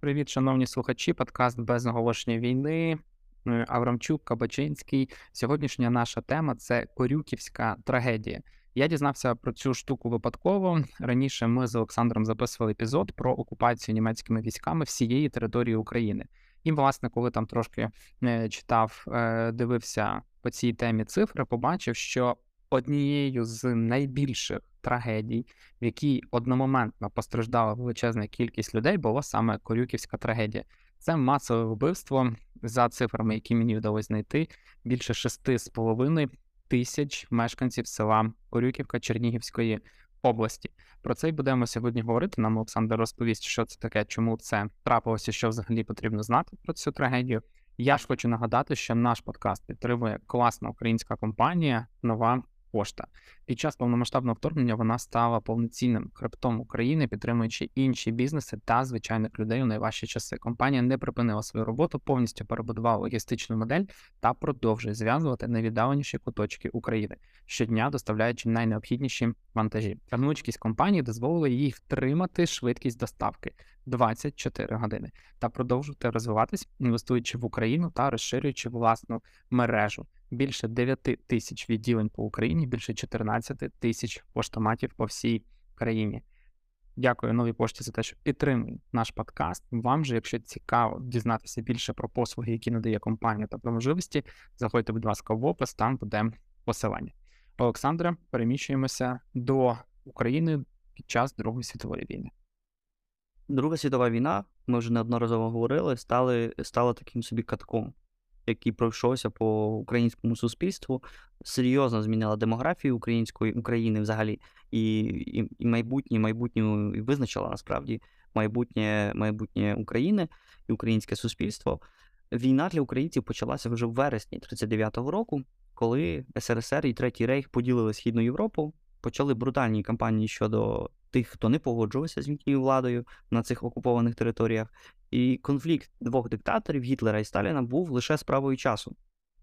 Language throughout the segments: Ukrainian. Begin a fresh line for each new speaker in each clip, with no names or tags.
Привіт, шановні слухачі, подкаст без оголошення війни. Е, Аврамчук, Кабачинський. Сьогоднішня наша тема це Корюківська трагедія. Я дізнався про цю штуку випадково. Раніше ми з Олександром записували епізод про окупацію німецькими військами всієї території України. І, власне, коли там трошки е, читав, е, дивився по цій темі цифри, побачив, що однією з найбільших трагедій, в якій одномоментно постраждала величезна кількість людей, була саме Корюківська трагедія. Це масове вбивство за цифрами, які мені вдалося знайти. Більше 6,5 тисяч мешканців села Корюківка Чернігівської області. Про це й будемо сьогодні говорити. Нам Олександр розповість, що це таке, чому це трапилося, що взагалі потрібно знати про цю трагедію. Я ж хочу нагадати, що наш подкаст підтримує класна українська компанія Нова пошта. Під час повномасштабного вторгнення вона стала повноцінним хребтом України, підтримуючи інші бізнеси та звичайних людей у найважчі часи. Компанія не припинила свою роботу, повністю перебудувала логістичну модель та продовжує зв'язувати найвіддаленіші куточки України щодня, доставляючи найнеобхідніші вантажі. Гнучкість компанії дозволила їй втримати швидкість доставки 24 години та продовжувати розвиватись, інвестуючи в Україну та розширюючи власну мережу більше 9 тисяч відділень по Україні, більше 14 тисяч поштоматів по всій країні. Дякую новій пошті за те, що підтримує наш подкаст. Вам же, якщо цікаво дізнатися більше про послуги, які надає компанія та про можливості, заходьте, будь ласка, в опис, там буде посилання. Олександре, переміщуємося до України під час Другої світової війни.
Друга світова війна, ми вже неодноразово говорили, стали, стала таким собі катком який пройшовся по українському суспільству, серйозно змінила демографію української України взагалі, і і, і майбутнє майбутнє і визначила насправді майбутнє майбутнє України і українське суспільство. Війна для українців почалася вже в вересні 39-го року, коли СРСР і Третій Рейх поділили Східну Європу, почали брутальні кампанії щодо тих, хто не погоджувався з їхньою владою на цих окупованих територіях, і конфлікт двох диктаторів Гітлера і Сталіна був лише справою часу.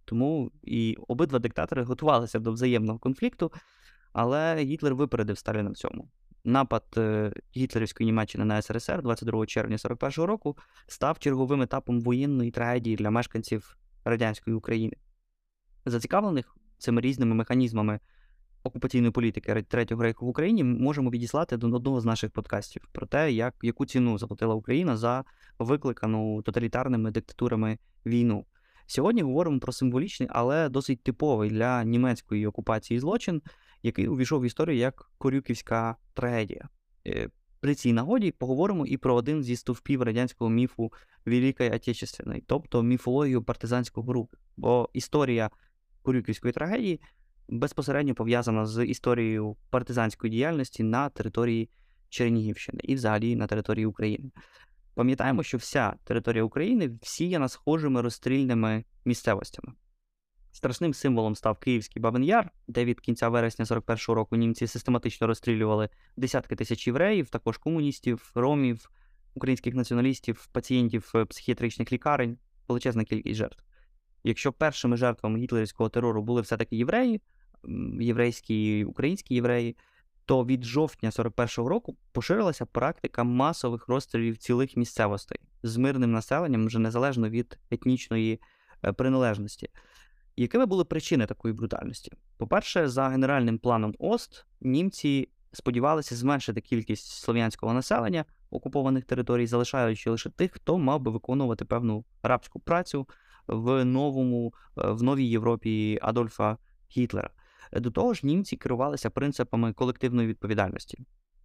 Тому і обидва диктатори готувалися до взаємного конфлікту, але Гітлер випередив Сталіна в цьому. Напад е, гітлерівської Німеччини на СРСР 22 червня 41-го року став черговим етапом воєнної трагедії для мешканців радянської України. Зацікавлених цими різними механізмами окупаційної політики Третього рейху в Україні можемо відіслати до одного з наших подкастів про те, як, яку ціну заплатила Україна за викликану тоталітарними диктатурами війну. Сьогодні говоримо про символічний, але досить типовий для німецької окупації злочин, який увійшов в історію як Корюківська трагедія. Е, при цій нагоді поговоримо і про один зі стовпів радянського міфу Великої Отечественної, тобто міфологію партизанського руху. Бо історія Корюківської трагедії безпосередньо пов'язана з історією партизанської діяльності на території Чернігівщини і взагалі на території України. Пам'ятаємо, що вся територія України всіяна схожими розстрільними місцевостями. Страшним символом став Київський Бабин Яр, де від кінця вересня 41-го року німці систематично розстрілювали десятки тисяч євреїв, також комуністів, ромів, українських націоналістів, пацієнтів психіатричних лікарень, величезна кількість жертв. Якщо першими жертвами гітлерівського терору були все-таки євреї, єврейські українські євреї, то від жовтня 41-го року поширилася практика масових розстрілів цілих місцевостей з мирним населенням вже незалежно від етнічної е, приналежності. Якими були причини такої брутальності? По-перше, за генеральним планом ОСТ німці сподівалися зменшити кількість слов'янського населення окупованих територій, залишаючи лише тих, хто мав би виконувати певну рабську працю в новому, е, в новій Європі Адольфа Гітлера. До того ж, німці керувалися принципами колективної відповідальності.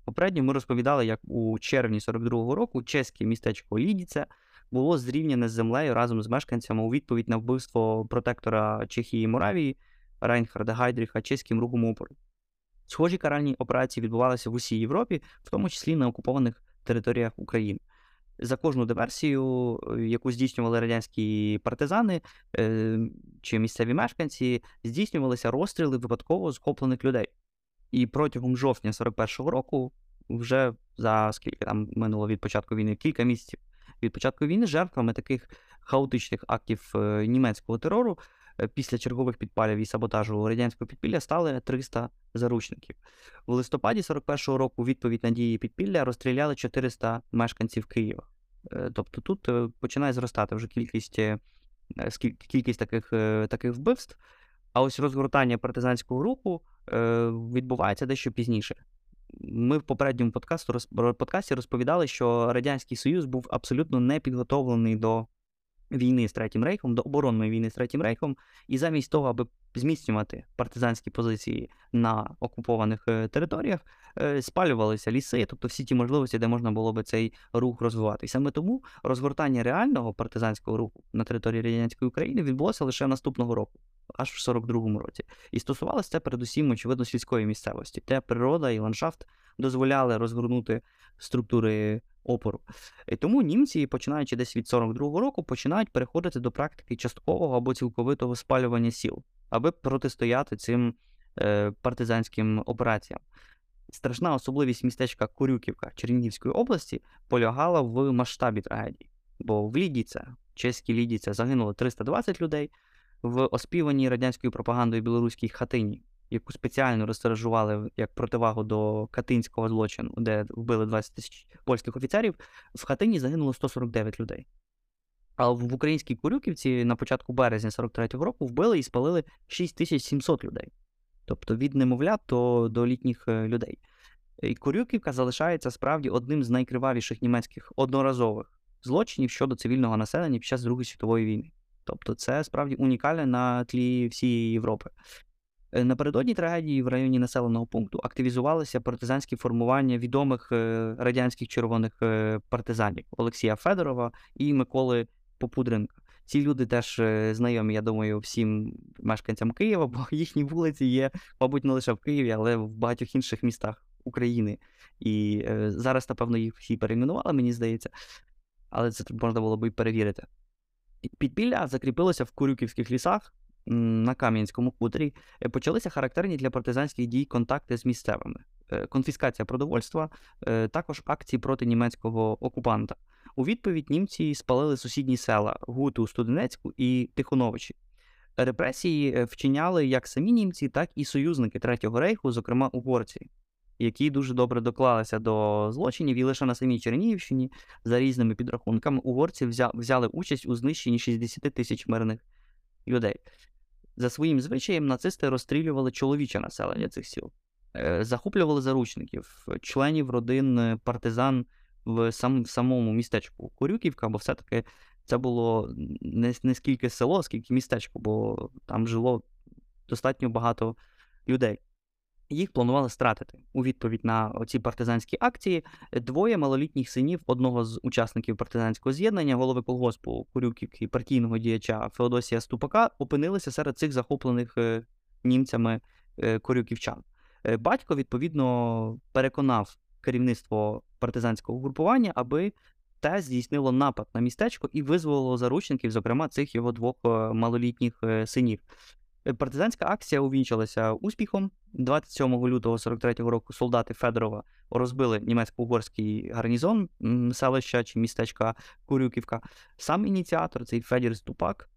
Попередньо ми розповідали, як у червні 42-го року чеське містечко Лідіце було зрівняне з землею разом з мешканцями у відповідь на вбивство протектора Чехії Моравії Райнхарда Гайдріха чеським рухом опору. Схожі каральні операції відбувалися в усій Європі, в тому числі на окупованих територіях України за кожну диверсію, е, яку здійснювали радянські партизани е, чи місцеві мешканці, здійснювалися розстріли випадково схоплених людей. І протягом жовтня 41-го року, вже за скільки там минуло від початку війни, кілька місяців від початку війни, жертвами таких хаотичних актів е, німецького терору. Після чергових підпалів і саботажу радянського підпілля стали 300 заручників. У листопаді 41-го року відповідь на дії підпілля розстріляли 400 мешканців Києва. Е, тобто тут е, починає зростати вже кількість е, кількість таких, е, таких вбивств. А ось розгортання партизанського руху е, відбувається дещо пізніше. Ми в попередньому подкасту, подкасті розповідали, що Радянський Союз був абсолютно не підготовлений до війни з Третім Рейхом, до оборонної війни з Третім Рейхом, і замість того, аби зміцнювати партизанські позиції на окупованих е, територіях, е, спалювалися ліси, тобто всі ті можливості, де можна було би цей рух розвивати. І саме тому розгортання реального партизанського руху на території радянської України відбулося лише наступного року. Аж в 42-му році. І стосувалося це передусім, очевидно, сільської місцевості, де природа і ландшафт дозволяли розгорнути структури опору. І Тому німці, починаючи десь від 42-го року, починають переходити до практики часткового або цілковитого спалювання сіл, аби протистояти цим е, партизанським операціям. Страшна особливість містечка Курюківка Чернігівської області полягала в масштабі трагедії. Бо в Лідіця, чеській Лідіця, загинуло 320 людей, в оспіваній радянською пропагандою білоруській хатині яку спеціально розтиражували як противагу до катинського злочину, де вбили 20 тисяч польських офіцерів, в хатині загинуло 149 людей. А в українській Курюківці на початку березня 43-го року вбили і спалили 6700 людей. Тобто від немовлят до, до літніх е, людей. І Курюківка залишається справді одним з найкривавіших німецьких одноразових злочинів щодо цивільного населення під час Другої світової війни. Тобто це справді унікальне на тлі всієї Європи. Е, напередодні трагедії в районі населеного пункту активізувалися партизанські формування відомих е, радянських червоних е, партизанів Олексія Федорова і Миколи Попудренка. Ці люди теж знайомі, я думаю, всім мешканцям Києва, бо їхні вулиці є, мабуть, не лише в Києві, але в багатьох інших містах України. І зараз, напевно, їх всі перейменували, мені здається, але це можна було б і перевірити. Підпілля закріпилося в Курюківських лісах на Кам'янському хуторі е, почалися характерні для партизанських дій контакти з місцевими, е, конфіскація продовольства, е, також акції проти німецького окупанта. У відповідь німці спалили сусідні села Гуту, Студенецьку і Тихоновичі. Репресії вчиняли як самі німці, так і союзники Третього рейху, зокрема угорці, які дуже добре доклалися до злочинів і лише на самій Чернігівщині, за різними підрахунками, угорці взяли участь у знищенні 60 тисяч мирних людей. За своїм звичаєм нацисти розстрілювали чоловіче населення цих сіл, е, захоплювали заручників, членів родин е, партизан в сам, в самому містечку Корюківка, бо все-таки це було не, не скільки село, скільки містечко, бо там жило достатньо багато людей їх планували стратити. У відповідь на ці партизанські акції двоє малолітніх синів одного з учасників партизанського з'єднання, голови колгоспу Курюківки партійного діяча Феодосія Ступака, опинилися серед цих захоплених е, німцями е, корюківчан. Е, батько, відповідно, переконав керівництво партизанського групування, аби те здійснило напад на містечко і визволило заручників, зокрема цих його двох малолітніх синів. Е, партизанська акція увінчилася успіхом. 27 лютого 43-го року солдати Федорова розбили німецько-угорський гарнізон селища чи містечка Курюківка. Сам ініціатор, цей Федір Ступак,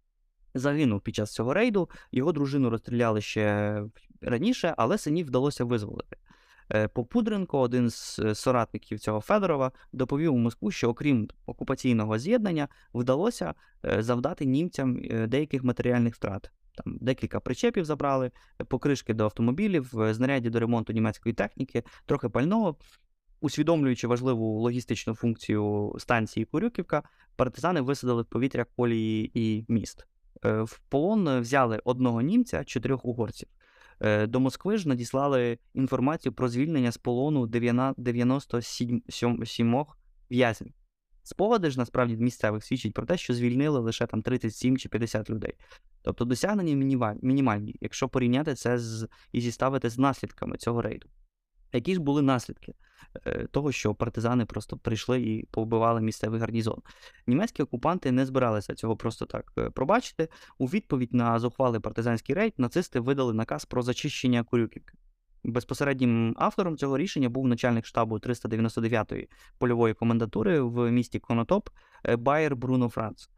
загинув під час цього рейду. Його дружину розстріляли ще раніше, але синів вдалося визволити. Е, Попудренко, один з е, соратників цього Федорова, доповів у Москву, що окрім окупаційного з'єднання, вдалося завдати німцям деяких матеріальних втрат. Там декілька причепів забрали, покришки до автомобілів, е, знаряді до ремонту німецької техніки, трохи пального. Усвідомлюючи важливу логістичну функцію станції Курюківка, партизани висадили в повітря колії і міст. Е, в полон взяли одного німця, чотирьох угорців. Е, до Москви ж надіслали інформацію про звільнення з полону 97 в'язнів. Спогади ж насправді місцевих свідчать про те, що звільнили лише там 37 чи 50 людей. Тобто досягнення мінімальні, якщо порівняти це з і зіставити з наслідками цього рейду. Які ж були наслідки е, того, що партизани просто прийшли і повбивали місцевий гарнізон? Німецькі окупанти не збиралися цього просто так е, пробачити. У відповідь на зухвалий партизанський рейд нацисти видали наказ про зачищення Курюківки. Безпосереднім автором цього рішення був начальник штабу 399-ї польової комендатури в місті Конотоп е, Байер Бруно Франц.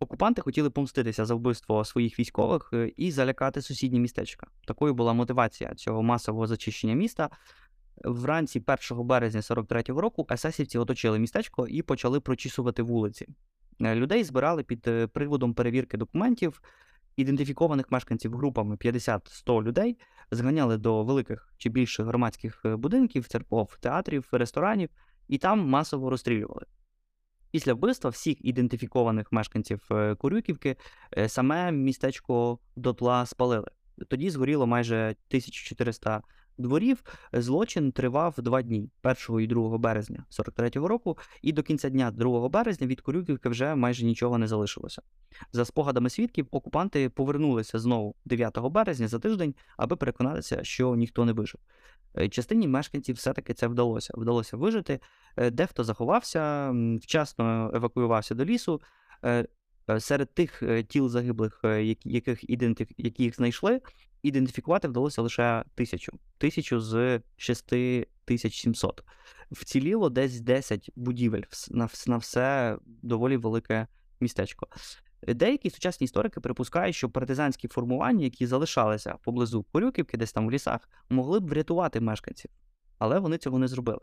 Окупанти хотіли помститися за вбивство своїх військових е, і залякати сусідні містечка. Такою була мотивація цього масового зачищення міста. Вранці 1 березня 43-го року есесівці оточили містечко і почали прочісувати вулиці. Е, Людей збирали під приводом перевірки документів, ідентифікованих мешканців групами 50-100 людей, зганяли до великих чи більших громадських е, будинків, церков, театрів, ресторанів і там масово розстрілювали. Після вбивства всіх ідентифікованих мешканців е, Курюківки е, саме містечко дотла спалили. Тоді згоріло майже 1400 дворів. Злочин тривав два дні 1 і 2 березня 43-го року, і до кінця дня 2 березня від Курюківки вже майже нічого не залишилося. За спогадами свідків, окупанти повернулися знову 9 березня за тиждень, аби переконатися, що ніхто не вижив. Е, Частині мешканців все-таки це вдалося. Вдалося вижити. Е, Дехто заховався, вчасно евакуювався до лісу. Е, е, Серед тих е, тіл загиблих, е, яких які їх знайшли, ідентифікувати вдалося лише тисячу. Тисячу з 6700. Вціліло десь 10 будівель на, все доволі велике містечко. Деякі сучасні історики припускають, що партизанські формування, які залишалися поблизу Корюківки, десь там в лісах, могли б врятувати мешканців, але вони цього не зробили.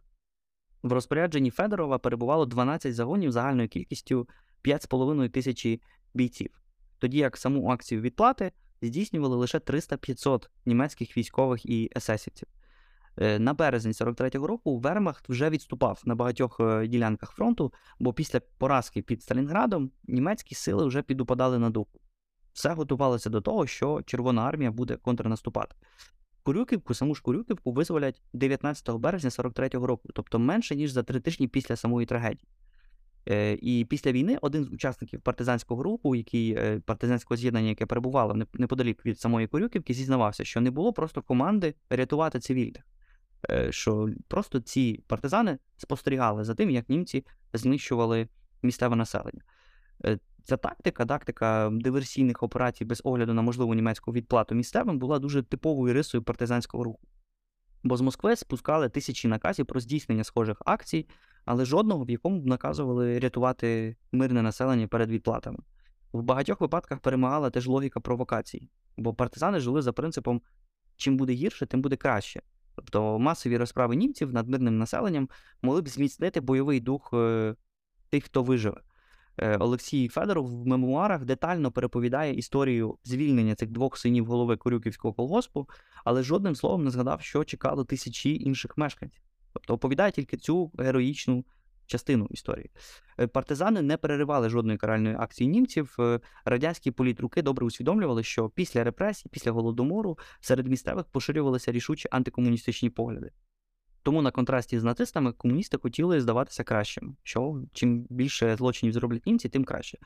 В розпорядженні Федорова перебувало 12 загонів загальною кількістю 5,5 тисячі бійців, тоді як саму акцію відплати здійснювали лише 300-500 німецьких військових і есесівців. Е, На березень 43-го року Вермахт вже відступав на багатьох е, ділянках фронту, бо після поразки під Сталінградом німецькі сили вже підупадали на духу. Все готувалося до того, що Червона армія буде контрнаступати. Курюківку, саму ж Курюківку визволять 19 березня 43-го року, тобто менше ніж за три тижні після самої трагедії. Е, І після війни один з учасників партизанського руху, який е, партизанського з'єднання, яке перебувало неподалік від самої Курюківки, зізнавався, що не було просто команди рятувати цивільних. Е, Що просто ці партизани спостерігали за тим, як німці знищували місцеве населення. Ця тактика, тактика диверсійних операцій без огляду на можливу німецьку відплату місцевим, була дуже типовою рисою партизанського руху. Бо з Москви спускали тисячі наказів про здійснення схожих акцій, але жодного, в якому б наказували рятувати мирне населення перед відплатами. В багатьох випадках перемагала теж логіка провокацій, бо партизани жили за принципом: чим буде гірше, тим буде краще. Тобто масові розправи німців над мирним населенням могли б зміцнити бойовий дух е, тих, хто виживе. Е, Олексій Федоров в мемуарах детально переповідає історію звільнення цих двох синів голови Корюківського колгоспу, але жодним словом не згадав, що чекало тисячі інших мешканців. Тобто оповідає тільки цю героїчну частину історії. Е, Партизани не переривали жодної каральної акції німців. Е, Радянські політруки добре усвідомлювали, що після репресій, після голодомору серед місцевих поширювалися рішучі антикомуністичні погляди. Тому на контрасті з нацистами комуністи хотіли здаватися кращими, що чим більше злочинів зроблять німці, тим краще.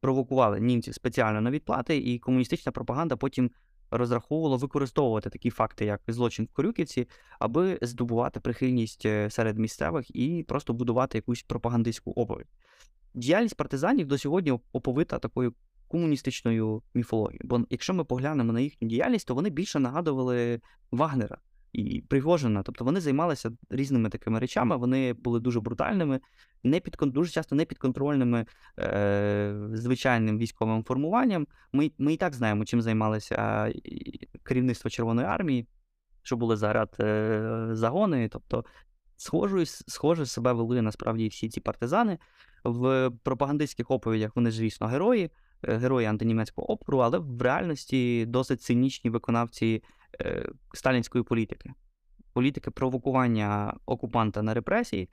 Провокували німців спеціально на відплати, і комуністична пропаганда потім розраховувала використовувати такі факти, як злочин в Корюківці, аби здобувати прихильність е, серед місцевих і просто будувати якусь пропагандистську оповідь. Діяльність партизанів до сьогодні оповита такою комуністичною міфологією. Бо якщо ми поглянемо на їхню діяльність, то вони більше нагадували Вагнера і Пригожина. Тобто вони займалися різними такими речами, вони були дуже брутальними, не під, дуже часто непідконтрольними е, звичайним військовим формуванням. Ми, ми і так знаємо, чим займалося керівництво Червоної армії, що були заряд е, загони. Тобто, схожу, схоже себе вели насправді всі ці партизани. В пропагандистських оповідях вони, звісно, герої, е, герої антинімецького опору, але в реальності досить цинічні виконавці е, сталінської політики. Політики провокування окупанта на репресії.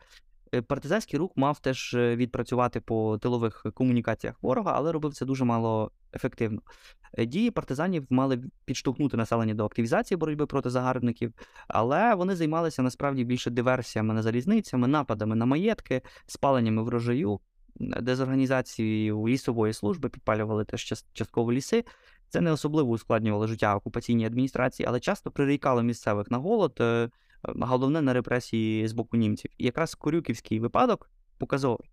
Е, Партизанський рух мав теж е, відпрацювати по тилових комунікаціях ворога, але робив це дуже мало ефективно. Е, Дії партизанів мали підштовхнути населення до активізації боротьби проти загарбників, але вони займалися насправді більше диверсіями на залізницями, нападами на маєтки, спаленнями врожаю, дезорганізацією лісової служби, підпалювали теж частково ліси. Це не особливо ускладнювало життя окупаційній адміністрації, але часто прирікало місцевих на голод, головне на репресії з боку німців. І якраз Корюківський випадок показовий.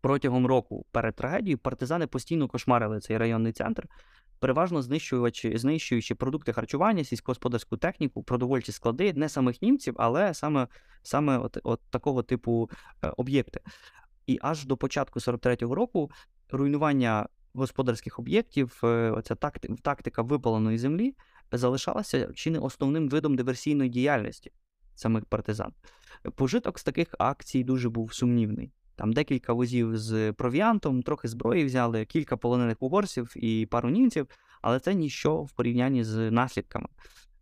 Протягом року перед трагедією партизани постійно кошмарили цей районний центр, переважно знищуючи, знищуючи продукти харчування, сільськогосподарську техніку, продовольчі склади, не самих німців, але саме, саме от, от такого типу е, об'єкти. І аж до початку 43-го року руйнування господарських об'єктів, е, оця такти, тактика випаленої землі залишалася чи не основним видом диверсійної діяльності. Самих партизан. Пожиток з таких акцій дуже був сумнівний. Там декілька возів з провіантом, трохи зброї взяли, кілька полонених угорців і пару німців, але це ніщо в порівнянні з наслідками.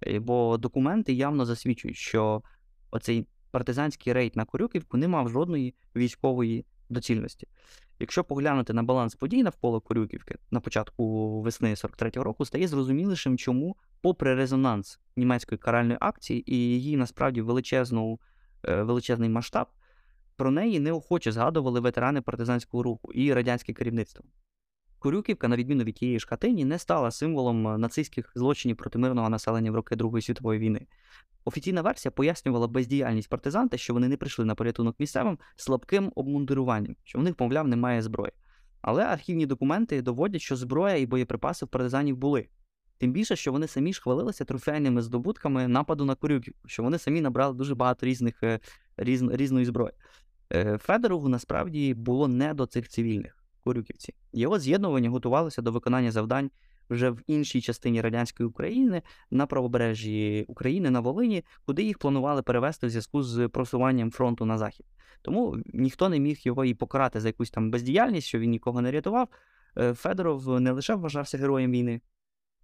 Е, Бо документи явно засвідчують, що оцей партизанський рейд на Корюківку не мав жодної військової доцільності. Якщо поглянути на баланс подій навколо Корюківки на початку весни 43-го року, стає зрозумілішим, чому, попри резонанс німецької каральної акції і її насправді величезну, е, величезний масштаб, про неї неохоче згадували ветерани партизанського руху і радянське керівництво. Корюківка, на відміну від тієї ж Хатині, не стала символом е, нацистських злочинів проти мирного населення в роки Другої світової війни. Офіційна версія пояснювала бездіяльність партизан, те, що вони не прийшли на порятунок місцевим слабким обмундируванням, що в них, мовляв, немає зброї. Але архівні документи доводять, що зброя і боєприпаси в партизанів були. Тим більше, що вони самі ж хвалилися трофейними здобутками нападу на Корюківку, що вони самі набрали дуже багато різних, е, різ, різної зброї. Е, Федорову насправді було не до цих цивільних Корюківці. Його з'єднування готувалося до виконання завдань вже в іншій частині радянської України на правобережжі України на Волині, куди їх планували перевести в зв'язку з просуванням фронту на захід. Тому ніхто не міг його і покарати за якусь там бездіяльність, що він нікого не рятував. Е, Федоров не лише вважався героєм війни,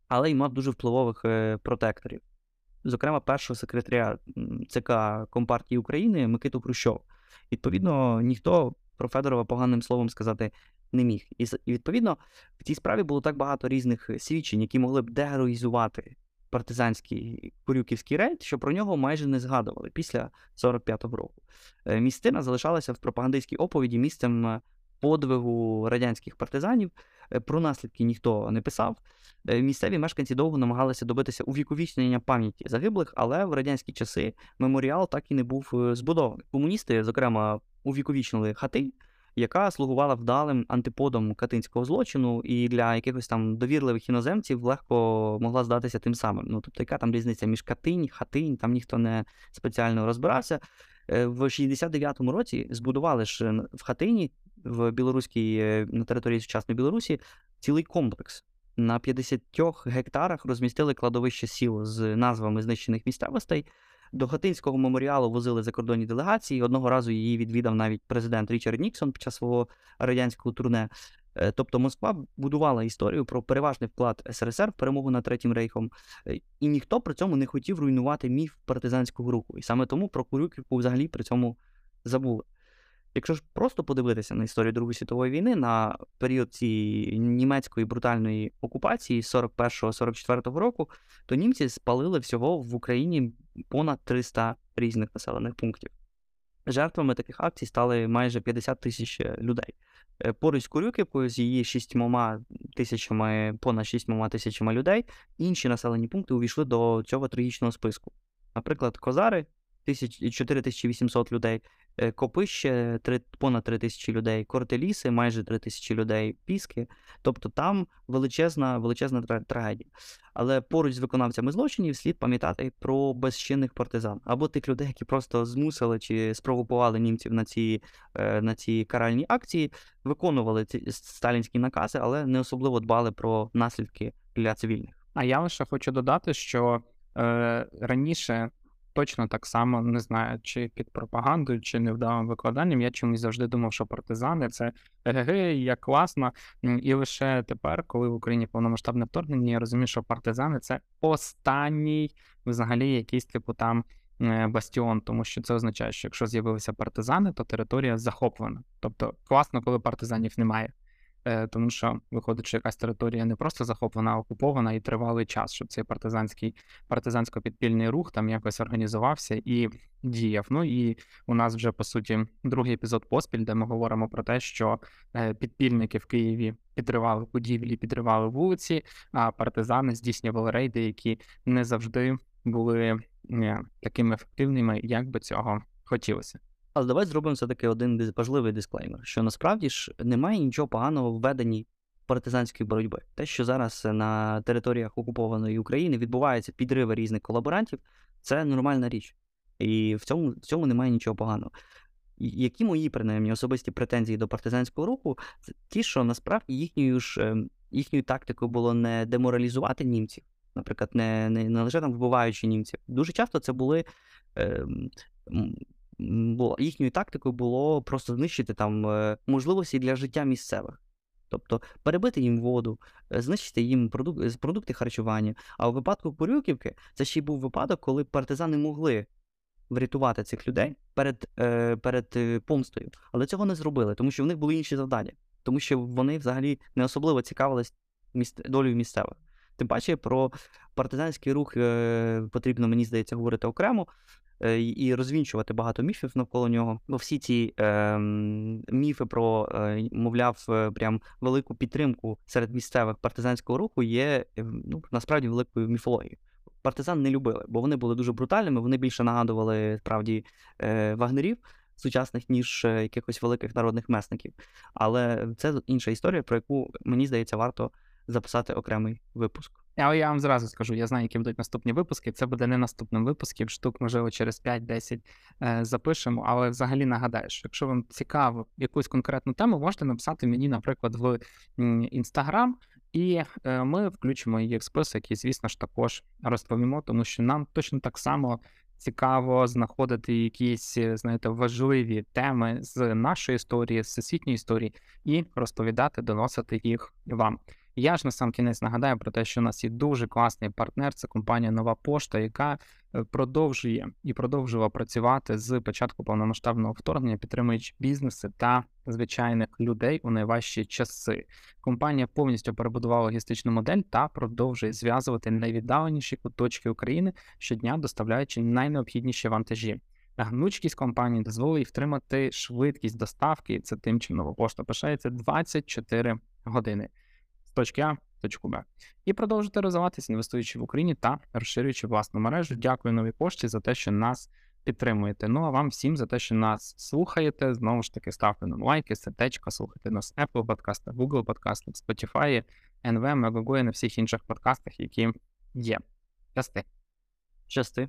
але й мав дуже впливових е, протекторів. Зокрема, першого секретаря ЦК Компартії України Микиту Хрущова. Відповідно, ніхто про Федорова поганим словом сказати не міг. І, і відповідно, в цій справі було так багато різних свідчень, які могли б дегероїзувати партизанський Курюківський рейд, що про нього майже не згадували після 45-го року. Е, Містина залишалася в пропагандистській оповіді місцем е, подвигу радянських партизанів. Е, Про наслідки ніхто не писав. Е, Місцеві мешканці довго намагалися добитися увіковічнення пам'яті загиблих, але в радянські часи меморіал так і не був е, збудований. Комуністи, зокрема, увіковічнили хати, яка слугувала вдалим антиподом катинського злочину, і для якихось там довірливих іноземців легко могла здатися тим самим. Ну тобто, яка там різниця між катинь, хатинь, там ніхто не спеціально розбирався. Е, В 69-му році збудували ж в хатині в білоруській е, на території сучасної Білорусі цілий комплекс. На 50 гектарах розмістили кладовище сіл з назвами знищених місцевостей. До Хатинського меморіалу возили закордонні делегації. Одного разу її відвідав навіть президент Річард Ніксон під час свого радянського турне. Е, Тобто Москва будувала історію про переважний вклад СРСР в перемогу над Третім рейхом, е, і ніхто при цьому не хотів руйнувати міф партизанського руху. І саме тому про Курюківку взагалі при цьому забули. Якщо ж просто подивитися на історію Другої світової війни на період цієї німецької брутальної окупації з 41-44 року, то німці спалили всього в Україні понад 300 різних населених пунктів. Жертвами таких акцій стали майже 50 тисяч е, людей. Е, Поруч з Курюківкою з її шістьмома тисячами, понад шістьмома тисячами людей, інші населені пункти увійшли до цього трагічного списку. Наприклад, Козари тисяч- 4800 людей, Копище три- понад 3 тисячі людей, Кортеліси майже 3 тисячі людей, Піски. Тобто там величезна, величезна трагедія. Але поруч з виконавцями злочинів слід пам'ятати про безчинних партизан або тих людей, які просто змусили чи спровокували німців на ці, е, на ці каральні акції, виконували ці сталінські накази, але не особливо дбали про наслідки для цивільних.
А я лише хочу додати, що е, раніше точно так само не знаю, чи під пропагандою, чи невдалим викладанням. Я чомусь завжди думав, що партизани це ге, як класно. І лише тепер, коли в Україні повномасштабне вторгнення, я розумію, що партизани це останній взагалі якийсь типу там. е, Бастіон, тому що це означає, що якщо з'явилися партизани, то територія захоплена. Тобто класно, коли партизанів немає. Е, тому що виходить, що якась територія не просто захоплена, а окупована і тривалий час, щоб цей партизанський партизансько-підпільний рух там якось організувався і діяв. Ну і у нас вже по суті другий епізод поспіль, де ми говоримо про те, що е, підпільники в Києві підривали будівлі, підривали вулиці, а партизани здійснювали рейди, які не завжди були такими ефективними, як би цього хотілося.
Але давай зробимо все-таки один важливий дисклеймер, що насправді ж немає нічого поганого в веденні партизанської боротьби. Те, що зараз на територіях окупованої України відбуваються підриви різних колаборантів, це нормальна річ. І в цьому, в цьому немає нічого поганого. Які мої, принаймні, особисті претензії до партизанського руху, це ті, що насправді їхньою ж ем, їхньою тактикою було не деморалізувати німців, наприклад, не, не, не лише там вбиваючи німців. Дуже часто це були. Е, було, їхньою тактикою було просто знищити там е, можливості для життя місцевих. Тобто перебити їм воду, е, знищити їм продук- продукти харчування. А у випадку Курюківки це ще й був випадок, коли партизани могли врятувати цих людей перед, е, перед е, помстою, але цього не зробили, тому що в них були інші завдання, тому що вони взагалі не особливо цікавились міст... долею місцевих. Тим паче про партизанський рух е, потрібно, мені здається, говорити окремо е, і- розвінчувати багато міфів навколо нього. Бо всі ці е, міфи про, е, мовляв, прям велику підтримку серед місцевих партизанського руху є е, ну, насправді великою міфологією. Партизан не любили, бо вони були дуже брутальними, вони більше нагадували справді вагнерів сучасних, ніж якихось великих народних месників. Але це інша історія, про яку, мені здається, варто записати окремий випуск.
Але я вам зразу скажу, я знаю, які будуть наступні випуски. Це буде не наступним випуском, штук, можливо, через 5-10 е, запишемо. Але взагалі нагадаю, що якщо вам цікаво якусь конкретну тему, можете написати мені, наприклад, в інстаграм, і е, ми включимо її в список, і, звісно ж, також розповімо, тому що нам точно так само цікаво знаходити якісь, е, знаєте, важливі теми з нашої історії, з всесвітньої історії, і розповідати, доносити їх вам. Я ж на сам кінець нагадаю про те, що у нас є дуже класний партнер. Це компанія Нова Пошта, яка е, продовжує і продовжувала працювати з початку повномасштабного вторгнення, підтримуючи бізнеси та звичайних людей у найважчі часи. Компанія повністю перебудувала логістичну модель та продовжує зв'язувати найвіддаленіші куточки України щодня, доставляючи найнеобхідніші вантажі. Гнучкість компанії дозволить втримати швидкість доставки, це тим, чим нова пошта пишається 24 години з точки А в точку Б. І продовжити розвиватися, інвестуючи в Україні та розширюючи власну мережу. Дякую новій пошті за те, що нас підтримуєте. Ну а вам всім за те, що нас слухаєте. Знову ж таки, ставте нам лайки, сердечка, слухайте нас Apple подкастах, Google подкастах, Spotify, NV, Megogo і на всіх інших подкастах, які є. Щасти.
Щасти.